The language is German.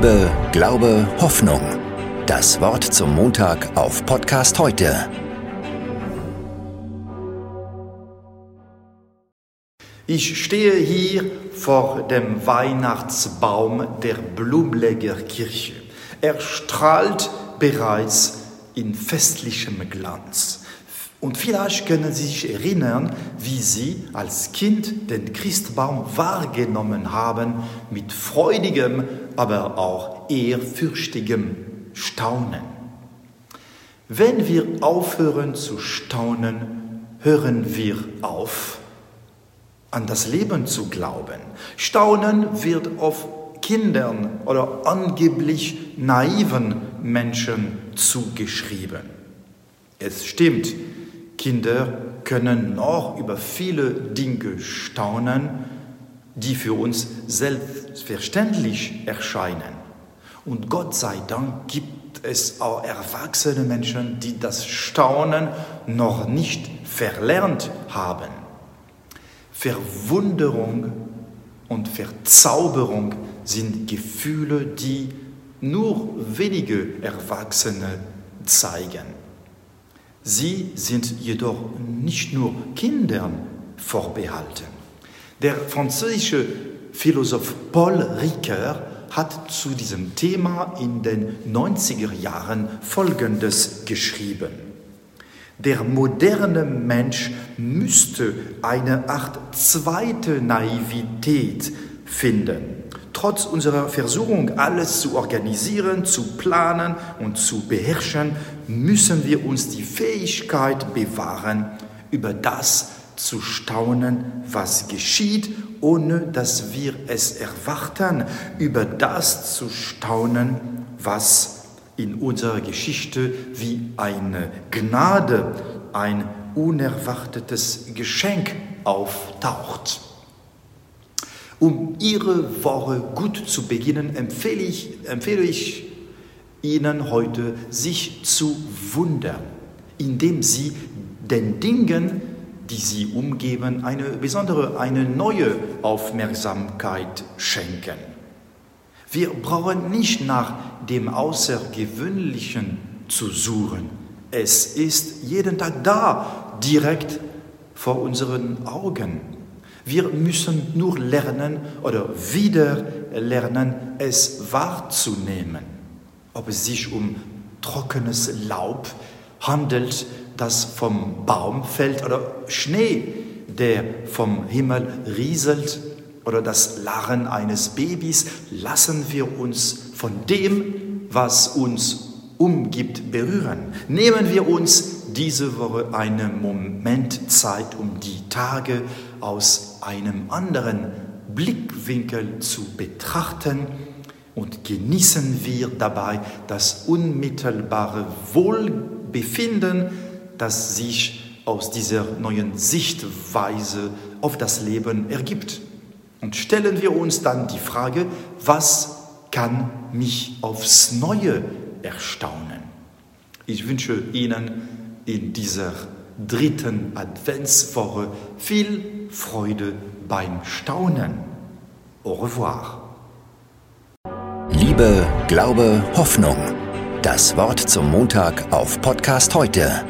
Liebe, Glaube, Hoffnung. Das Wort zum Montag auf Podcast heute. Ich stehe hier vor dem Weihnachtsbaum der Blumleger Kirche. Er strahlt bereits in festlichem Glanz. Und vielleicht können Sie sich erinnern, wie Sie als Kind den Christbaum wahrgenommen haben, mit freudigem, aber auch ehrfürchtigem Staunen. Wenn wir aufhören zu staunen, hören wir auf, an das Leben zu glauben. Staunen wird auf Kindern oder angeblich naiven Menschen zugeschrieben. Es stimmt, Kinder können noch über viele Dinge staunen, die für uns selbstverständlich erscheinen. Und Gott sei Dank gibt es auch erwachsene Menschen, die das Staunen noch nicht verlernt haben. Verwunderung und Verzauberung sind Gefühle, die nur wenige Erwachsene zeigen. Sie sind jedoch nicht nur Kindern vorbehalten. Der französische Philosoph Paul Ricoeur hat zu diesem Thema in den 90er Jahren Folgendes geschrieben. Der moderne Mensch müsste eine Art zweite Naivität finden trotz unserer Versuchung, alles zu organisieren, zu planen und zu beherrschen, müssen wir uns die Fähigkeit bewahren, über das zu staunen, was geschieht, ohne dass wir es erwarten, über das zu staunen, was in unserer Geschichte wie eine Gnade, ein unerwartetes Geschenk auftaucht. Um Ihre Woche gut zu beginnen, empfehle ich, empfehle ich Ihnen heute, sich zu wundern, indem Sie den Dingen, die Sie umgeben, eine besondere, eine neue Aufmerksamkeit schenken. Wir brauchen nicht nach dem Außergewöhnlichen zu suchen. Es ist jeden Tag da, direkt vor unseren Augen. Wir müssen nur lernen oder wieder lernen, es wahrzunehmen. Ob es sich um trockenes Laub handelt, das vom Baum fällt, oder Schnee, der vom Himmel rieselt, oder das Lachen eines Babys, lassen wir uns von dem, was uns umgibt, berühren. Nehmen wir uns diese Woche einen Moment Zeit, um die Tage aus einem anderen Blickwinkel zu betrachten und genießen wir dabei das unmittelbare Wohlbefinden, das sich aus dieser neuen Sichtweise auf das Leben ergibt. Und stellen wir uns dann die Frage, was kann mich aufs Neue erstaunen? Ich wünsche Ihnen in dieser dritten Adventswoche viel Freude beim Staunen. Au revoir. Liebe, Glaube, Hoffnung. Das Wort zum Montag auf Podcast heute